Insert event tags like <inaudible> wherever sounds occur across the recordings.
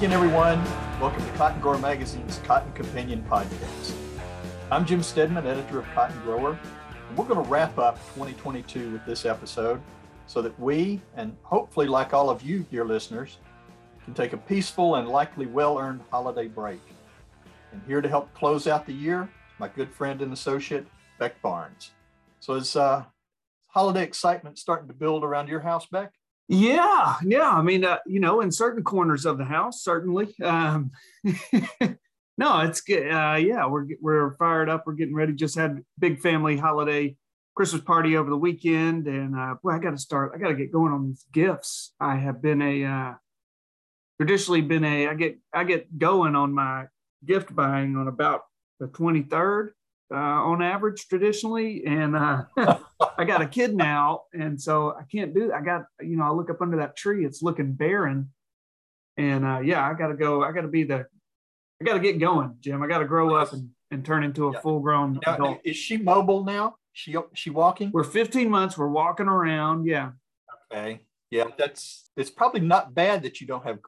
Again, everyone. Welcome to Cotton Grower Magazine's Cotton Companion Podcast. I'm Jim Stedman, editor of Cotton Grower. And we're going to wrap up 2022 with this episode so that we, and hopefully, like all of you, dear listeners, can take a peaceful and likely well earned holiday break. And here to help close out the year, my good friend and associate, Beck Barnes. So, is uh, holiday excitement starting to build around your house, Beck? Yeah, yeah. I mean, uh, you know, in certain corners of the house, certainly. Um, <laughs> no, it's good. Uh, yeah, we're we're fired up. We're getting ready. Just had big family holiday Christmas party over the weekend, and uh, boy, I got to start. I got to get going on these gifts. I have been a uh, traditionally been a. I get I get going on my gift buying on about the twenty third uh, on average traditionally, and uh, <laughs> I got a kid now, and so I can't do. I got you know I look up under that tree, it's looking barren, and uh, yeah, I got to go. I got to be the. I got to get going, Jim. I got to grow up and, and turn into a yeah. full grown adult. Is she mobile now? She she walking? We're 15 months. We're walking around. Yeah. Okay. Yeah, that's it's probably not bad that you don't have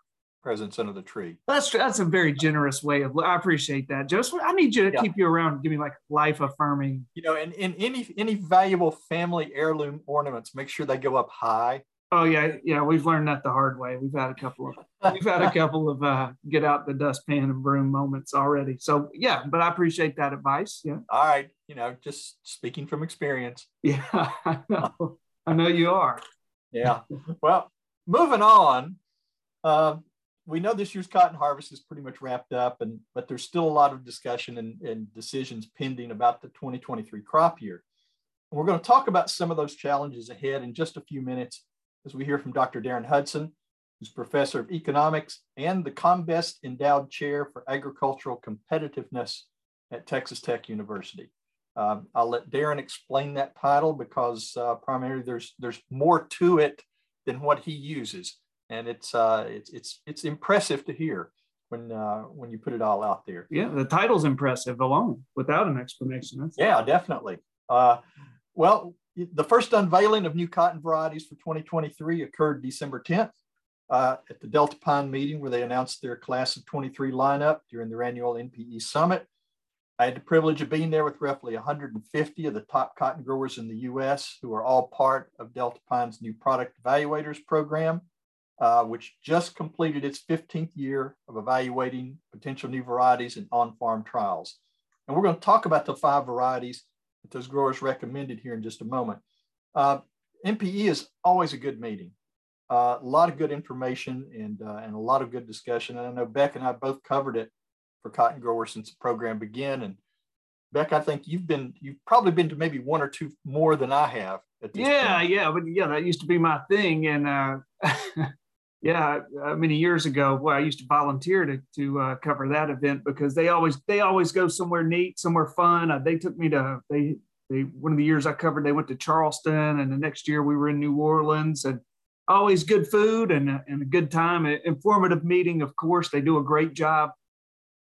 presents under the tree. That's that's a very generous way of. I appreciate that, Joseph. I need you to yeah. keep you around. Give me like life affirming. You know, and in any any valuable family heirloom ornaments, make sure they go up high. Oh yeah, yeah. We've learned that the hard way. We've had a couple of we've had a <laughs> couple of uh, get out the dustpan and broom moments already. So yeah, but I appreciate that advice. Yeah. All right. You know, just speaking from experience. <laughs> Yeah, I know. I know you are. Yeah. Well, moving on. Uh, we know this year's cotton harvest is pretty much wrapped up, and but there's still a lot of discussion and, and decisions pending about the 2023 crop year. And we're going to talk about some of those challenges ahead in just a few minutes as we hear from Dr. Darren Hudson, who's professor of economics and the Combest Endowed Chair for Agricultural Competitiveness at Texas Tech University. Um, I'll let Darren explain that title because uh, primarily there's there's more to it than what he uses and it's uh, it's it's it's impressive to hear when uh, when you put it all out there. Yeah, the title's impressive alone without an explanation. That's yeah, definitely. Uh, well, the first unveiling of new cotton varieties for 2023 occurred December 10th uh, at the Deltapine meeting, where they announced their class of 23 lineup during their annual NPE summit. I had the privilege of being there with roughly 150 of the top cotton growers in the U.S., who are all part of Delta Pine's new product evaluators program uh, which just completed its 15th year of evaluating potential new varieties in on-farm trials. And we're going to talk about the five varieties that those growers recommended here in just a moment. Uh, NPE is always a good meeting. Uh, a lot of good information and, uh, and a lot of good discussion. And I know Beck and I both covered it for cotton growers since the program began. And Beck, I think you've been, you've probably been to maybe one or two more than I have. yeah, point. yeah, but yeah, that used to be my thing. And uh, <laughs> yeah, uh, many years ago, well, I used to volunteer to to uh, cover that event because they always they always go somewhere neat, somewhere fun. Uh, they took me to they they one of the years I covered, they went to Charleston, and the next year we were in New Orleans, and always good food and and a good time, informative meeting. Of course, they do a great job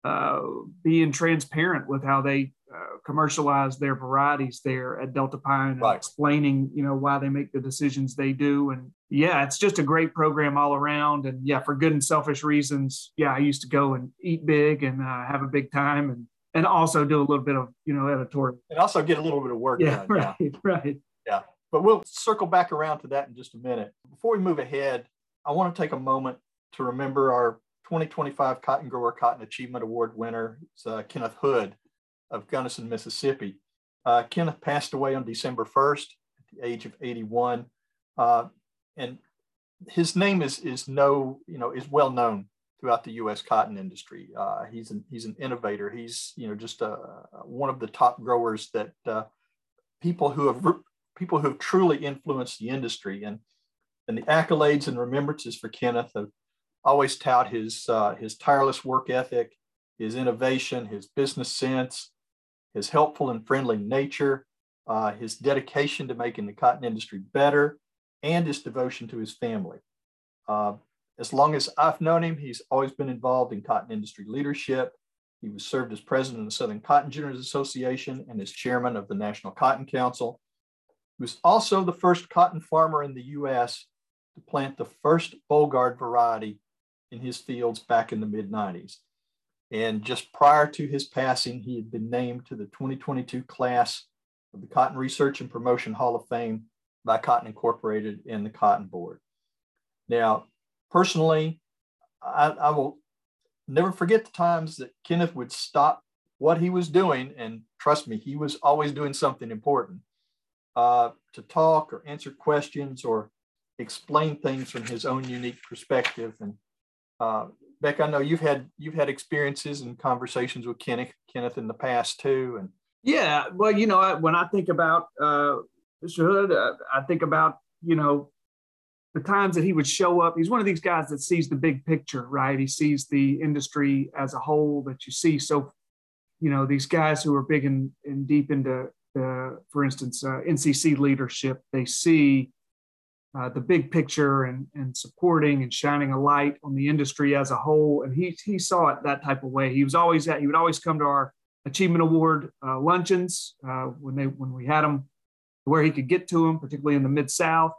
uh, being transparent with how they uh, commercialize their varieties there at Deltapine, right. explaining you know why they make the decisions they do, and yeah, it's just a great program all around. And yeah, for good and selfish reasons, yeah, I used to go and eat big and uh, have a big time, and and also do a little bit of you know editorial, and also get a little bit of work yeah, done. <laughs> Right, yeah, right. Yeah, but we'll circle back around to that in just a minute. Before we move ahead, I want to take a moment to remember our 2025 Cotton Grower Cotton Achievement Award winner, uh, Kenneth Hood of Gunnison, Mississippi. Uh, Kenneth passed away on December 1st at the age of 81. Uh, and his name is, is no, you know, is well known throughout the U.S. cotton industry. Uh, he's an he's an innovator. He's you know just a, one of the top growers that uh, people who have people who have truly influenced the industry. And and the accolades and remembrances for Kenneth have always tout his uh, his tireless work ethic, his innovation, his business sense, his helpful and friendly nature, uh, his dedication to making the cotton industry better, and his devotion to his family. Uh, as long as I've known him, he's always been involved in cotton industry leadership. He was served as president of the Southern Cotton Ginners Association and as chairman of the National Cotton Council. He was also the first cotton farmer in the U.S. to plant the first Bollgard variety in his fields back in the mid 90s. And just prior to his passing, he had been named to the 2022 class of the Cotton Research and Promotion Hall of Fame by Cotton Incorporated and the Cotton Board. Now, personally, I, I will never forget the times that Kenneth would stop what he was doing, and trust me, he was always doing something important uh, to talk or answer questions or explain things from his own unique perspective. And uh, Beck, I know you've had you've had experiences and conversations with Kenneth Kenneth in the past too, and yeah, well, you know, when I think about uh, Mr. Hood, uh, I think about you know the times that he would show up. He's one of these guys that sees the big picture, right? He sees the industry as a whole that you see. So, you know, these guys who are big and, and deep into, the, for instance, uh, NCC leadership, they see uh, the big picture and, and supporting and shining a light on the industry as a whole. And he, he saw it that type of way. He was always at, he would always come to our achievement award uh, luncheons uh, when they, when we had them where he could get to them, particularly in the mid South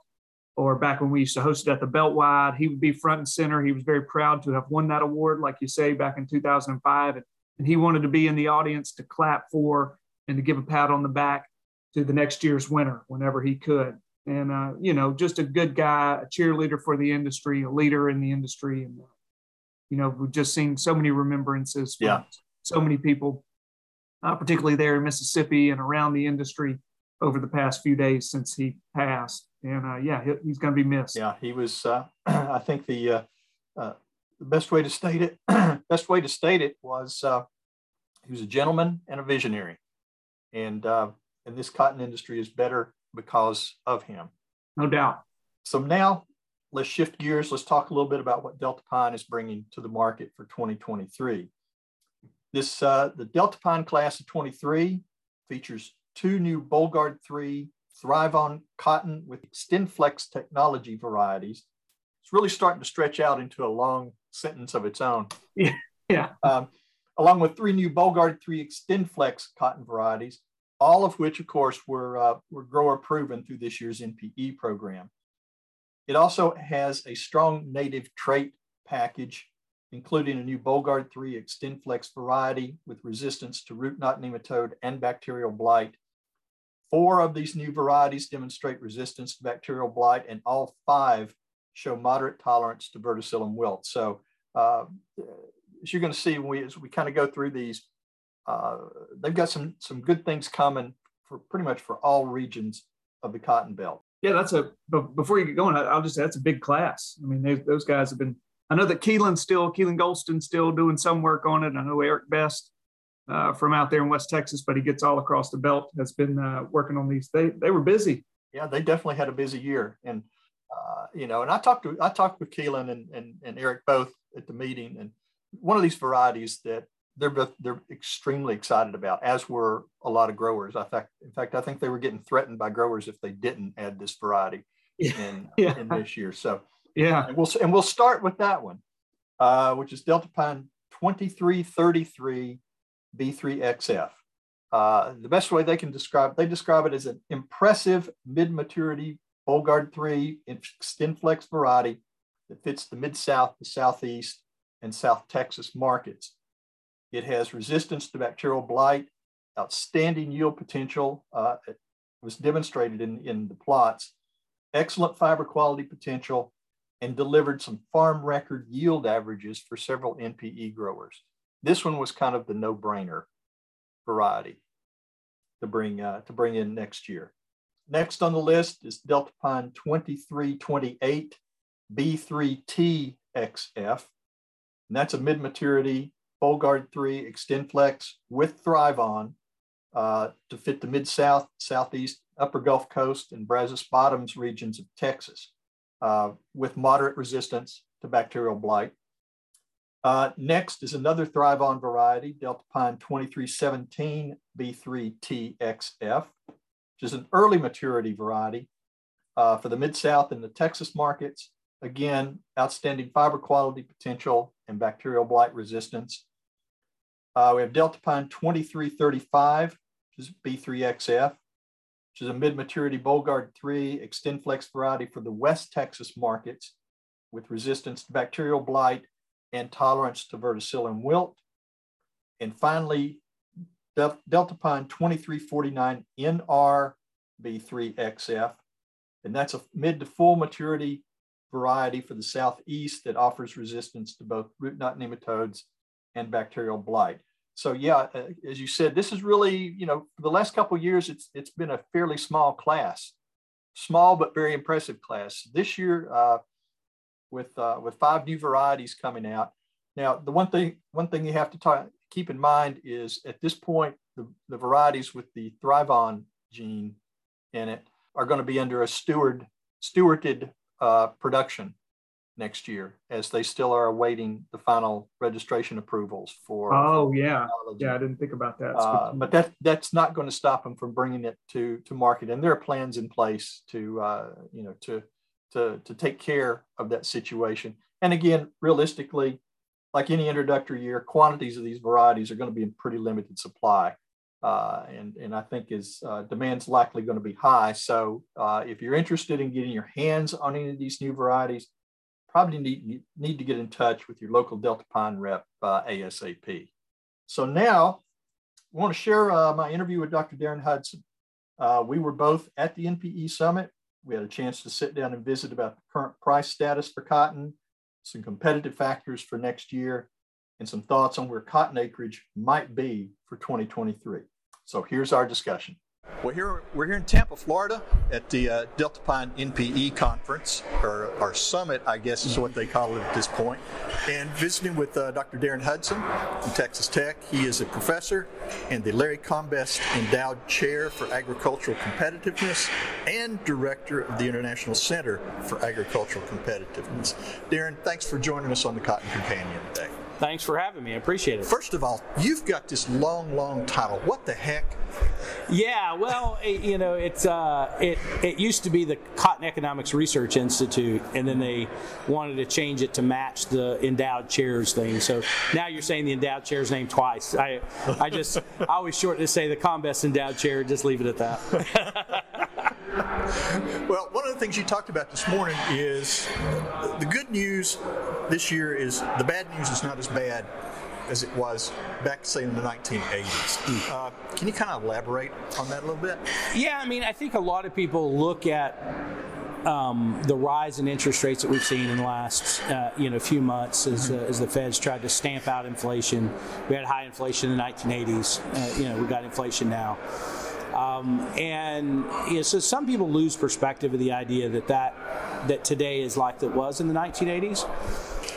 or back when we used to host it at the Beltwide, he would be front and center. He was very proud to have won that award, like you say, back in 2005. And, and he wanted to be in the audience to clap for and to give a pat on the back to the next year's winner whenever he could. And, uh, you know, just a good guy, a cheerleader for the industry, a leader in the industry. And, uh, you know, we've just seen so many remembrances from yeah. so many people, uh, particularly there in Mississippi and around the industry over the past few days since he passed and uh, yeah, he, he's going to be missed. Yeah, he was. Uh, <clears throat> I think the uh, uh, the best way to state it, <clears throat> best way to state it was uh, he was a gentleman and a visionary, and uh, and this cotton industry is better because of him. No doubt. So now let's shift gears. Let's talk a little bit about what Deltapine is bringing to the market for 2023. This the Deltapine class of 23 features two new Bollgard 3 ThryvOn cotton with XtendFlex technology varieties. It's really starting to stretch out into a long sentence of its own. Yeah. <laughs> yeah. Um, along with three new Bollgard 3 XtendFlex cotton varieties, all of which, of course, were, uh, were grower proven through this year's NPE program. It also has a strong native trait package, including a new Bollgard 3 XtendFlex variety with resistance to root knot nematode and bacterial blight, Four of these new varieties demonstrate resistance to bacterial blight, and all five show moderate tolerance to verticillium wilt. So, uh, as you're going to see we, as we kind of go through these, uh, they've got some some good things coming for pretty much for all regions of the cotton belt. Yeah, that's a. But before you get going, I'll just say that's a big class. I mean, they, those guys have been. I know that Keylon's still Keylon Gholston still doing some work on it. I know Eric Best uh, from out there in West Texas, but he gets all across the belt. Has been uh, working on these. They they were busy. Yeah, they definitely had a busy year, and uh, you know, and I talked to I talked with Keylon and, and and Eric both at the meeting, and one of these varieties that they're both they're extremely excited about, as were a lot of growers. I fact, in fact, I think they were getting threatened by growers if they didn't add this variety in <laughs> yeah. in this year. So yeah, and we'll and we'll start with that one, uh, which is Deltapine 2333 B3XF. Uh, the best way they can describe, they describe it as an impressive mid-maturity Bollgard 3 XtendFlex variety that fits the Mid-South, the Southeast, and South Texas markets. It has resistance to bacterial blight, outstanding yield potential, uh, was demonstrated in, in the plots, excellent fiber quality potential, and delivered some farm record yield averages for several NPE growers. This one was kind of the no-brainer variety to bring uh, to bring in next year. Next on the list is Delta Pine 2328 B3TXF. And that's a mid-maturity Bollgard 3 XtendFlex with ThryvOn uh, to fit the Mid-South, Southeast, Upper Gulf Coast, and Brazos Bottoms regions of Texas uh, with moderate resistance to bacterial blight. Uh, next is another ThryvOn variety, Deltapine 2317 B3TXF, which is an early maturity variety uh, for the Mid-South and the Texas markets. Again, outstanding fiber quality potential and bacterial blight resistance. Uh, we have Deltapine 2335, which is B3XF, which is a mid-maturity Bollgard 3 XtendFlex variety for the West Texas markets with resistance to bacterial blight and tolerance to verticillium wilt. And finally, Deltapine 2349 NR B3XF. And that's a mid to full maturity variety for the southeast that offers resistance to both root knot nematodes and bacterial blight. So yeah, uh, as you said, this is really, you know, the last couple years, it's it's been a fairly small class, small but very impressive class. This year, uh, with uh, with five new varieties coming out. Now, the one thing one thing you have to talk, keep in mind is at this point, the, the varieties with the ThryvOn gene in it are going to be under a steward stewarded uh, production next year as they still are awaiting the final registration approvals for oh yeah technology. yeah i didn't think about that uh, but that that's not going to stop them from bringing it to to market and there are plans in place to uh, you know to to to take care of that situation and again realistically like any introductory year quantities of these varieties are going to be in pretty limited supply uh, and, and I think is uh, demand's likely going to be high. So uh, if you're interested in getting your hands on any of these new varieties, probably need, need to get in touch with your local Deltapine rep uh, ASAP. So now I want to share uh, my interview with Dr. Darren Hudson. Uh, we were both at the NPE Summit. We had a chance to sit down and visit about the current price status for cotton, some competitive factors for next year, and some thoughts on where cotton acreage might be for 2023. So here's our discussion. Well, here we're here in Tampa, Florida, at the uh, Deltapine NPE conference, or our summit, I guess is what they call it at this point, and visiting with uh, Dr. Darren Hudson from Texas Tech. He is a professor and the Larry Combest Endowed Chair for Agricultural Competitiveness and director of the International Center for Agricultural Competitiveness. Darren, thanks for joining us on the Cotton Companion today. Thanks for having me. I appreciate it. First of all, you've got this long, long title. What the heck? Yeah, well, it, you know, it's uh, it it used to be the Cotton Economics Research Institute, and then they wanted to change it to match the endowed chairs thing. So now you're saying the endowed chair's name twice. I I just I always shorten to say the Combest endowed chair. Just leave it at that. <laughs> well, one of the things you talked about this morning is the good news this year is the bad news is not as bad as it was back, say, in the 1980s. Hmm. Uh, can you kind of elaborate on that a little bit? Yeah, I mean, I think a lot of people look at um, the rise in interest rates that we've seen in the last uh, you know few months as, uh, as the Feds tried to stamp out inflation. We had high inflation in the 1980s. Uh, you know, we got inflation now. Um, and you know, so some people lose perspective of the idea that, that that today is like it was in the 1980s.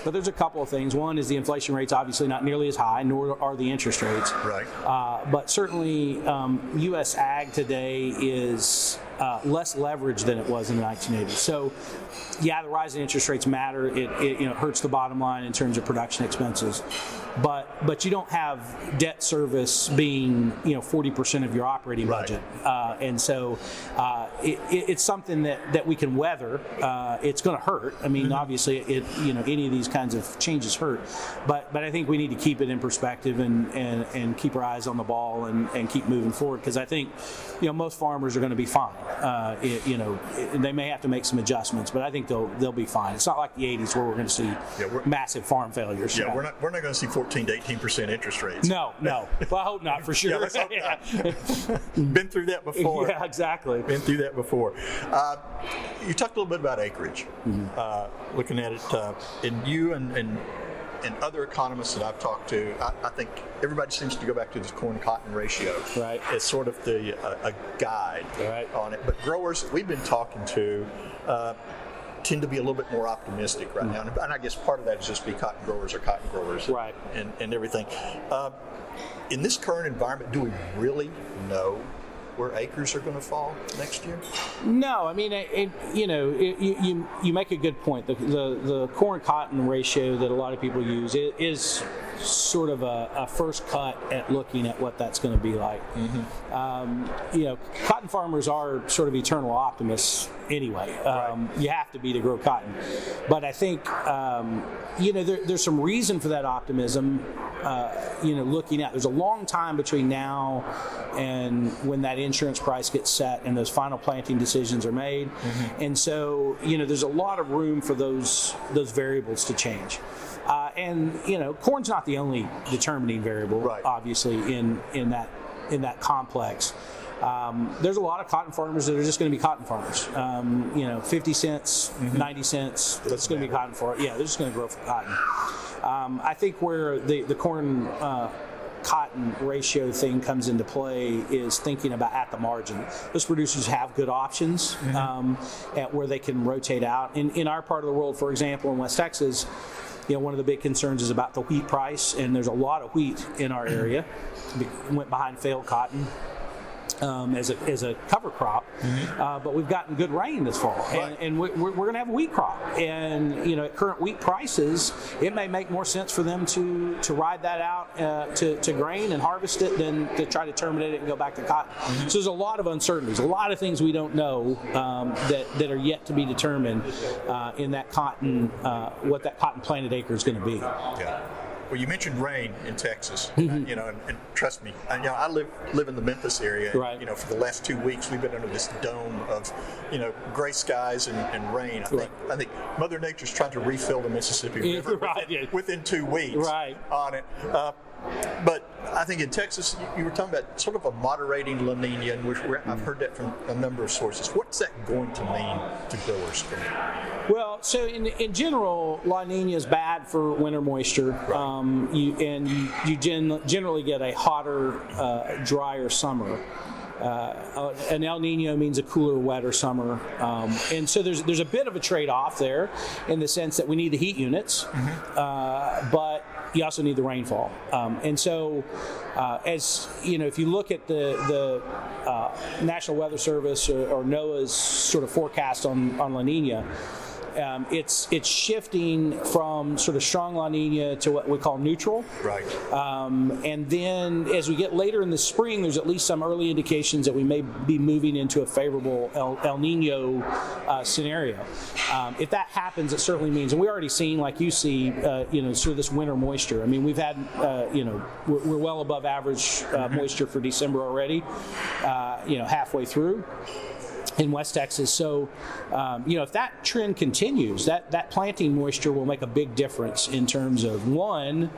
But there's a couple of things. One is the inflation rate's obviously not nearly as high, nor are the interest rates. Right. Uh, but certainly, um, U.S. ag today is uh, less leverage than it was in the 1980s. So, yeah, the rise in interest rates matter. It, it you know hurts the bottom line in terms of production expenses but but you don't have debt service being you know 40% of your operating budget, uh, and so uh, it, it's something that, that we can weather. Uh, it's going to hurt. I mean, mm-hmm. obviously, it you know any of these kinds of changes hurt, but but I think we need to keep it in perspective and and, and keep our eyes on the ball and, and keep moving forward because I think you know most farmers are going to be fine. Uh, it, you know, it, they may have to make some adjustments, but I think they'll they'll be fine. It's not like the 80s where we're going to see yeah, massive farm failures. Yeah, we're not we're not going to see 14 to 18 percent interest rates. No, no. Well, I hope not for <laughs> sure. yeah, <laughs> Been through that before. Yeah, exactly. Been through that before. Uh, you talked a little bit about acreage. Mm-hmm. Uh, looking at it, uh, and you and, and and other economists that I've talked to, I, I, think everybody seems to go back to this corn cotton ratio. Right. It's sort of the a, a guide right. on it. But growers we've been talking to, uh, tend to be a little bit more optimistic right now. And I guess part of that is just be cotton growers or cotton growers right. and, and everything. Uh, in this current environment, do we really know where acres are going to fall next year? No, I mean, it, it, you know, it, you, you make a good point. The, the, the corn cotton ratio that a lot of people use is sort of a, a, first cut at looking at what that's going to be like. Mm-hmm. Um, you know, cotton farmers are sort of eternal optimists anyway. Um, right. You have to be to grow cotton. But I think, um, you know, there, there's some reason for that optimism. Uh, you know, looking at there's a long time between now and when that insurance price gets set and those final planting decisions are made. Mm-hmm. And so, you know, there's a lot of room for those those variables to change. Uh, and you know, corn's not the only determining variable, Right. obviously in in that in that complex. Um, there's a lot of cotton farmers that are just going to be cotton farmers. Um, you know, 50 cents, 90 cents, it's going to be cotton for yeah, they're just going to grow for cotton. Um, I think where the the corn uh, cotton ratio thing comes into play is thinking about at the margin. Those producers have good options um, at where they can rotate out. In in our part of the world, for example, in West Texas. You know, one of the big concerns is about the wheat price, and there's a lot of wheat in our area. Went behind failed cotton um, as, a, as a cover crop, uh, but we've gotten good rain this fall, Right. and, and we- we're, we're going to have a wheat crop. And you know, at current wheat prices, it may make more sense for them to to ride that out uh, to, to grain and harvest it than to try to terminate it and go back to cotton. So there's a lot of uncertainties, a lot of things we don't know um, that that are yet to be determined uh, in that cotton, uh, what that cotton planted acre is going to be. Yeah. Well, you mentioned rain in Texas, Mm-hmm. you know, and, and trust me, I, you know, I live live in the Memphis area. and, Right. You know, for the last two weeks, we've been under this dome of, you know, gray skies and, and rain. I think I think Mother Nature's trying to refill the Mississippi <laughs> River right, within, within two weeks. Right. On it. Uh, but I think in Texas, you- were talking about sort of a moderating La Nina, and I've heard that from a number of sources. What's that going to mean to growers? So in, in general, La Nina is bad for winter moisture, um, you, and you, you gen, generally get a hotter, uh, drier summer. Uh, an El Nino means a cooler, wetter summer, um, and so there's there's a bit of a trade-off there, in the sense that we need the heat units, uh, but you also need the rainfall. Um, and so, uh, as you know, if you look at the the uh, National Weather Service or, or NOAA's sort of forecast on on La Nina, um, it's it's shifting from sort of strong La Nina to what we call neutral. Right. Um, and then as we get later in the spring, there's at least some early indications that we may be moving into a favorable El, El Nino uh, scenario. Um, if that happens, it certainly means, and we already seen, like you see, uh, you know, sort of this winter moisture. I mean, we've had, uh, you know, we're, we're well above average uh, moisture for December already. Uh, you know, halfway through in West Texas. So, um, you know, if that trend continues, that that planting moisture will make a big difference in terms of one,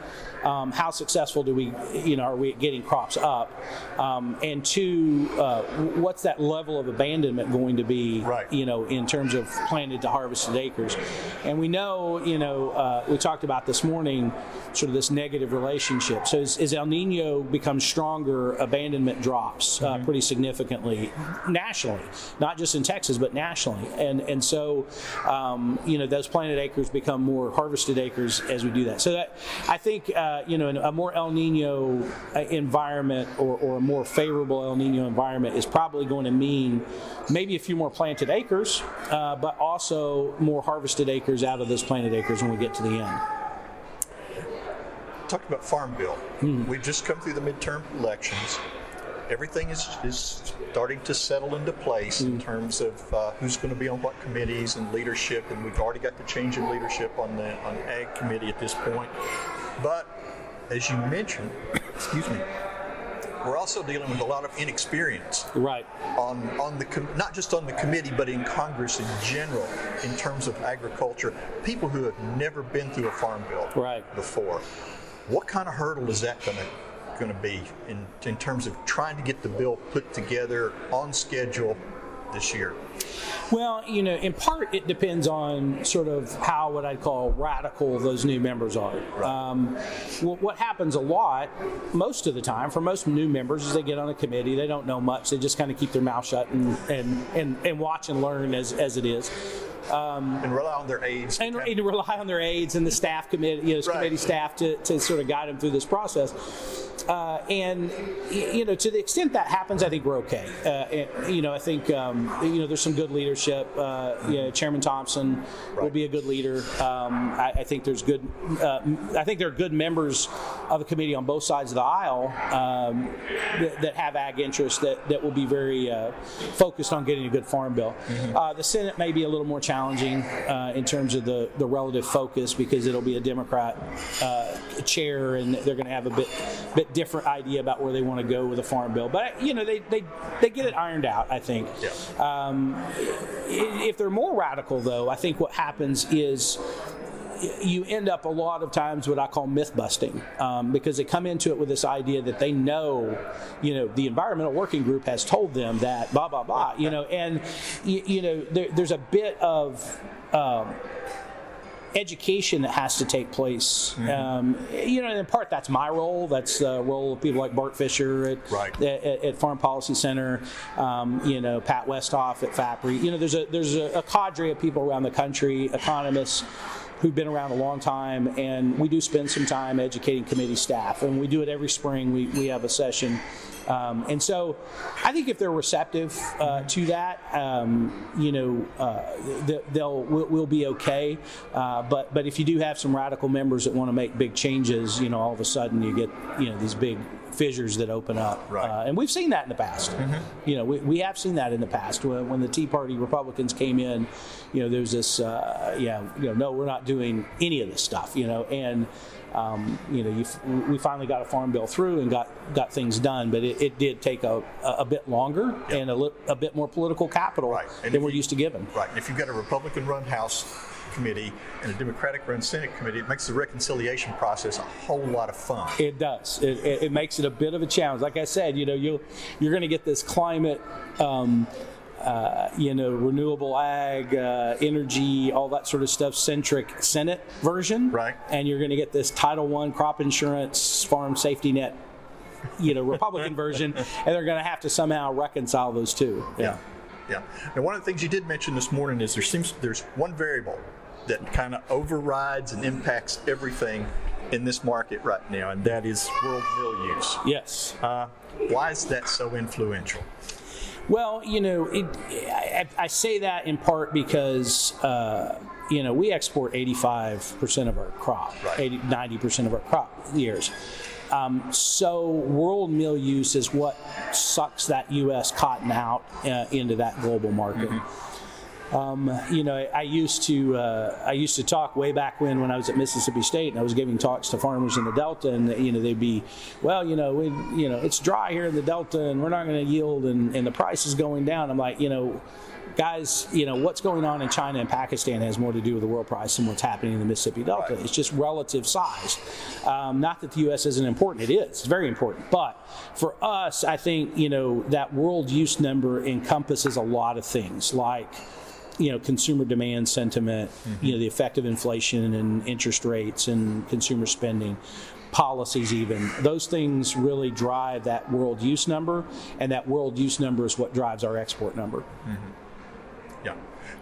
um, how successful do we, you know, are we getting crops up, um, and two, uh, what's that level of abandonment going to be, Right. you know, in terms of planted to harvested acres, and we know, you know, uh, we talked about this morning, sort of this negative relationship. So as, as El Nino becomes stronger, abandonment drops uh, pretty significantly nationally, not just in Texas but nationally, and and so um, you know those planted acres become more harvested acres as we do that. So that I think uh, you know a more El Nino uh, environment or, or a more favorable El Nino environment is probably going to mean maybe a few more planted acres, uh, but also more harvested acres out of those planted acres when we get to the end. talked about Farm Bill. We've just come through the midterm elections. Everything is, is starting to settle into place in terms of uh, who's going to be on what committees and leadership, and we've already got the change in leadership on the on Ag Committee at this point. But as you mentioned, <coughs> excuse me, we're also dealing with a lot of inexperience Right. on on the com- not just on the committee but in Congress in general in terms of agriculture people who have never been through a farm bill Right. before what kind of hurdle is that going to going to be in in terms of trying to get the bill put together on schedule this year Well, you know, in part it depends on sort of how what I'd call radical those new members are. Um, what happens a lot, most of the time, for most new members, is they get on a committee, they don't know much, they just kind of keep their mouth shut and and, and, and watch and learn as, as it is. and rely on their aides And, and rely on their aides and the staff committee, you know, Right. committee staff to, to sort of guide them through this process. Uh, and you know, to the extent that happens, I think we're okay. Uh, and, you know, I think um, you know there's some good leadership. Uh, you know, Chairman Thompson will be a good leader. Um, I, I think there's good. Uh, I think there are good members of the committee on both sides of the aisle um, that, that have ag interests that, that will be very uh, focused on getting a good farm bill. Uh, the Senate may be a little more challenging uh, in terms of the, the relative focus because it'll be a Democrat uh, chair and they're going to have a bit bit different idea about where they want to go with a farm bill. But you know they, they, they get it ironed out. I think. Yeah. Um, if they're more radical, though, I think what happens is you end up a lot of times what I call myth busting um, because they come into it with this idea that they know, you know, the environmental working group has told them that blah blah blah, you know, and you, you know there, there's a bit of um, education that has to take place. Mm-hmm. Um, you know, in part that's my role. That's the role of people like Bart Fischer at, right. at, at, Farm Policy Center. Um, you know, Pat Westhoff at FAPRI. You know, there's a there's a, a cadre of people around the country, economists who've been around a long time, and we do spend some time educating committee staff, and we do it every spring. We, we have a session um, and so I think if they're receptive uh, to that, um, you know, uh, they'll we'll, we'll, be okay. Uh, but but if you do have some radical members that want to make big changes, you know, all of a sudden you get you know these big fissures that open up. Right. Uh, and we've seen that in the past. Mm-hmm. You know, we, we have seen that in the past. When, when the Tea Party Republicans came in, you know, there's this, uh, yeah, you know, no, we're not doing any of this stuff, you know, and um, you know, you, we finally got a farm bill through and got got things done, but it, it did take a, a bit longer yep. and a, li- a, bit more political capital right. and than we're you, used to giving. Right. And if you've got a Republican-run House committee and a Democratic-run Senate committee, it makes the reconciliation process a whole lot of fun. It does. It, it, it makes it a bit of a challenge. Like I said, you know, you you're going to get this climate. Um, uh, you know, renewable ag, uh, energy, all that sort of stuff centric Senate version. Right. And you're going to get this Title One crop insurance, farm safety net, you know, Republican version, <laughs> and they're going to have to somehow reconcile those two. Yeah. yeah. Yeah. Now, one of the things you did mention this morning is there seems there's one variable that kind of overrides and impacts everything in this market right now, and that is world mill use. Yes. Uh, why is that so influential? Well, you know, it, I, I, say that in part because, uh, you know, we export 85% of our crop, right. 80, 90% of our crop years. Um, so world mill use is what sucks that U.S. cotton out uh, into that global market. Mm-hmm. Um, you know, I used to uh, I used to talk way back when when I was at Mississippi State and I was giving talks to farmers in the Delta, and you know they'd be, well, you know, we, you know, it's dry here in the Delta, and we're not going to yield, and, and the price is going down. I'm like, you know, guys, you know, what's going on in China and Pakistan has more to do with the world price than what's happening in the Mississippi Delta. Right. It's just relative size. Um, not that the U.S. isn't important, it is. It's very important. But for us, I think, you know, that world use number encompasses a lot of things like you know consumer demand sentiment, mm-hmm. you know the effect of inflation and interest rates and consumer spending, policies even those things really drive that world use number, and that world use number is what drives our export number. Mm-hmm. Yeah,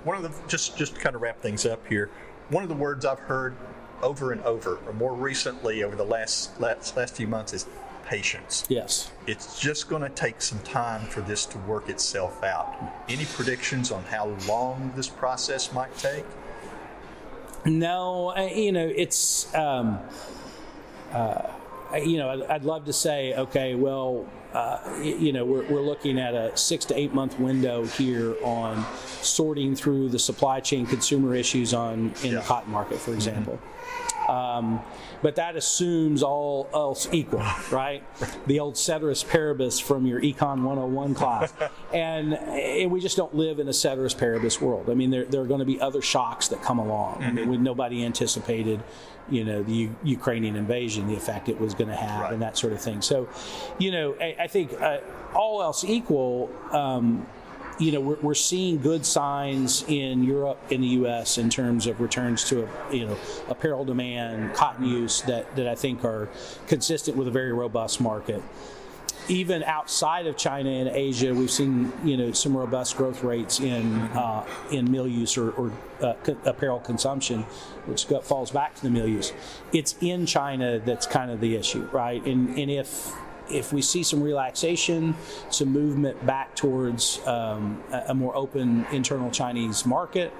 one of the just just to kind of wrap things up here. One of the words I've heard over and over, or more recently over the last last, last few months, is patience. Yes. It's just going to take some time for this to work itself out. Any predictions on how long this process might take? No, you know, it's, um, uh, you know, I'd, I'd, love to say, okay, well, uh, you know, we're, we're looking at a six to eight month window here on sorting through the supply chain consumer issues on in yeah. the cotton market, for example. Mm-hmm. Um, but that assumes all else equal, right? The old ceteris paribus from your Econ 101 class. <laughs> and, and, we just don't live in a ceteris paribus world. I mean, there, there are going to be other shocks that come along. Mm-hmm. I mean, mm-hmm. nobody anticipated, you know, the U- Ukrainian invasion, the effect it was going to have, right. and that sort of thing. So, you know, I, I think uh, all else equal, um, you know, we're, we're seeing good signs in Europe, in the U.S. in terms of returns to, a, you know, apparel demand, cotton use that, that I think are consistent with a very robust market. Even outside of China and Asia, we've seen you know some robust growth rates in uh, in mill use or, or uh, co- apparel consumption, which falls back to the mill use. It's in China that's kind of the issue, right? And and if if we see some relaxation, some movement back towards um, a, more open internal Chinese market,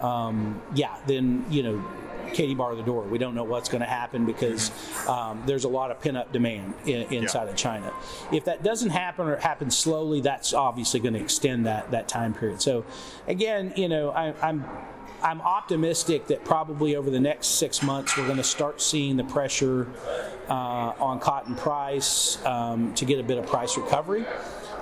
um, yeah, then you know Katie bar the door. We don't know what's going to happen because um, there's a lot of pin up demand in, inside yeah. of China. If that doesn't happen or it happens slowly, that's obviously going to extend that that time period. So, again, you know, I, I'm I'm optimistic that probably over the next six months we're going to start seeing the pressure on cotton price um, to get a bit of price recovery.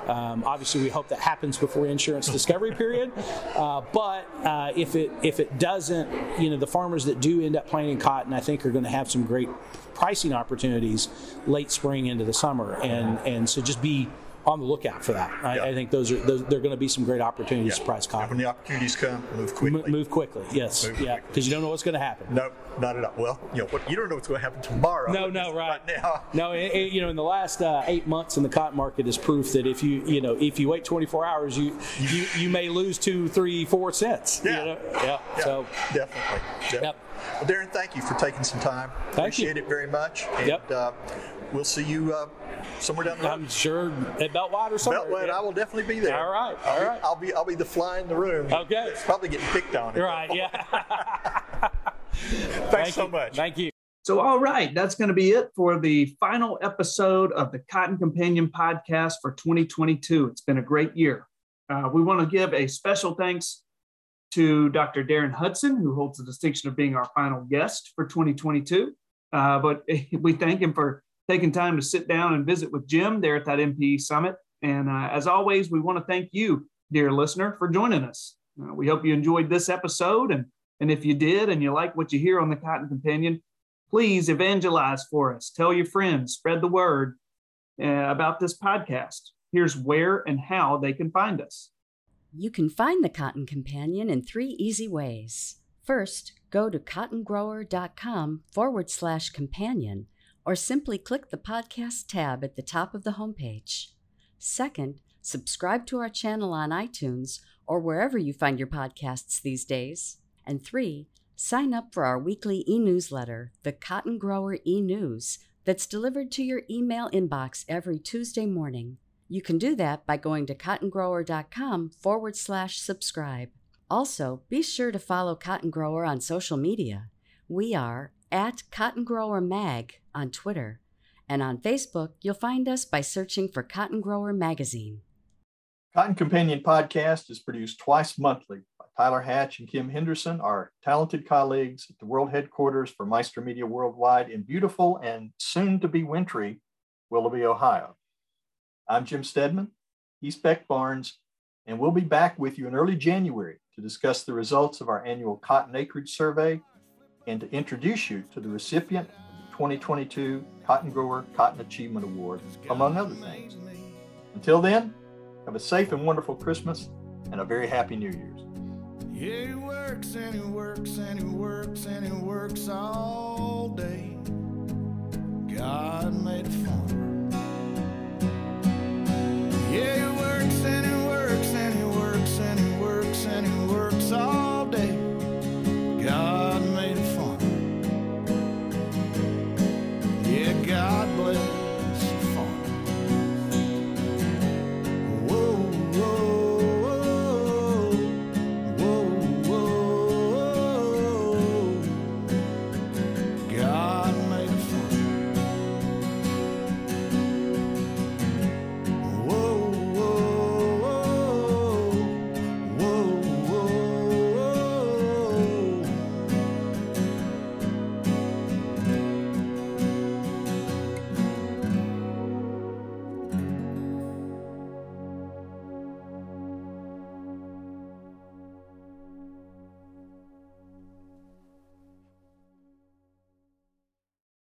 Um, obviously, we hope that happens before insurance discovery period. <laughs> Uh, but uh, if it if it doesn't, you know, the farmers that do end up planting cotton, I think, are going to have some great pricing opportunities late spring into the summer, and and so just be on the lookout for that. I, yeah. I think those are those, there are going to be some great opportunities yeah. to price cotton. when the opportunities come, move quickly. M- move quickly, yes, move yeah, because you don't know what's going to happen. No, not at all. Well, you know, what, you don't know what's going to happen tomorrow. No, no, right. right now. No, it, it, you know, in the last uh, eight months in the cotton market is proof that if you, you know, if you wait 24 hours, you you, you may lose two, three, four cents. Yeah, you know? yeah. yeah. So definitely. Yep. yep. Well, Darren, thank you for taking some time. Thank Appreciate you. it very much. And, yep. Uh, we'll see you uh, somewhere down the road. I'm sure at Beltwide or somewhere. Beltwide, yeah. I will definitely be there. All right, all I'll right. Be, I'll be I'll be the fly in the room. Okay. It's probably getting picked on. Right. Yeah. <laughs> Thanks Thank so you. much. Thank you. So, all right, that's going to be it for the final episode of the Cotton Companion podcast for 2022. It's been a great year. Uh, we want to give a special thanks to Dr. Darren Hudson, who holds the distinction of being our final guest for 2022. Uh, but <laughs> we thank him for taking time to sit down and visit with Jim there at that NPE Summit. And uh, as always, we want to thank you, dear listener, for joining us. Uh, we hope you enjoyed this episode. And, and if you did and you like what you hear on the Cotton Companion, please evangelize for us. Tell your friends, spread the word uh, about this podcast. Here's where and how they can find us. You can find the Cotton Companion in three easy ways. First, go to cottongrower.com forward slash companion or simply click the podcast tab at the top of the homepage. Second, subscribe to our channel on iTunes or wherever you find your podcasts these days. And three, sign up for our weekly e newsletter, the Cotton Grower e News, that's delivered to your email inbox every Tuesday morning. You can do that by going to cottongrower.com forward slash subscribe. Also, be sure to follow Cotton Grower on social media. We are at Cotton Grower Mag on Twitter. And on Facebook, you'll find us by searching for Cotton Grower Magazine. Cotton Companion Podcast is produced twice monthly by Tyler Hatch and Kim Henderson, our talented colleagues at the world headquarters for Meister Media Worldwide in beautiful and soon to be wintry Willoughby, Ohio. I'm Jim Stedman, he's Beck Barnes, and we'll be back with you in early January to discuss the results of our annual cotton acreage survey and to introduce you to the recipient of the 2022 Cotton Grower Cotton Achievement Award, among other things. Until then, have a safe and wonderful Christmas and a very happy New Year's. Yeah, he works and he works and he works and he works all day. God made a farmer. Yeah, he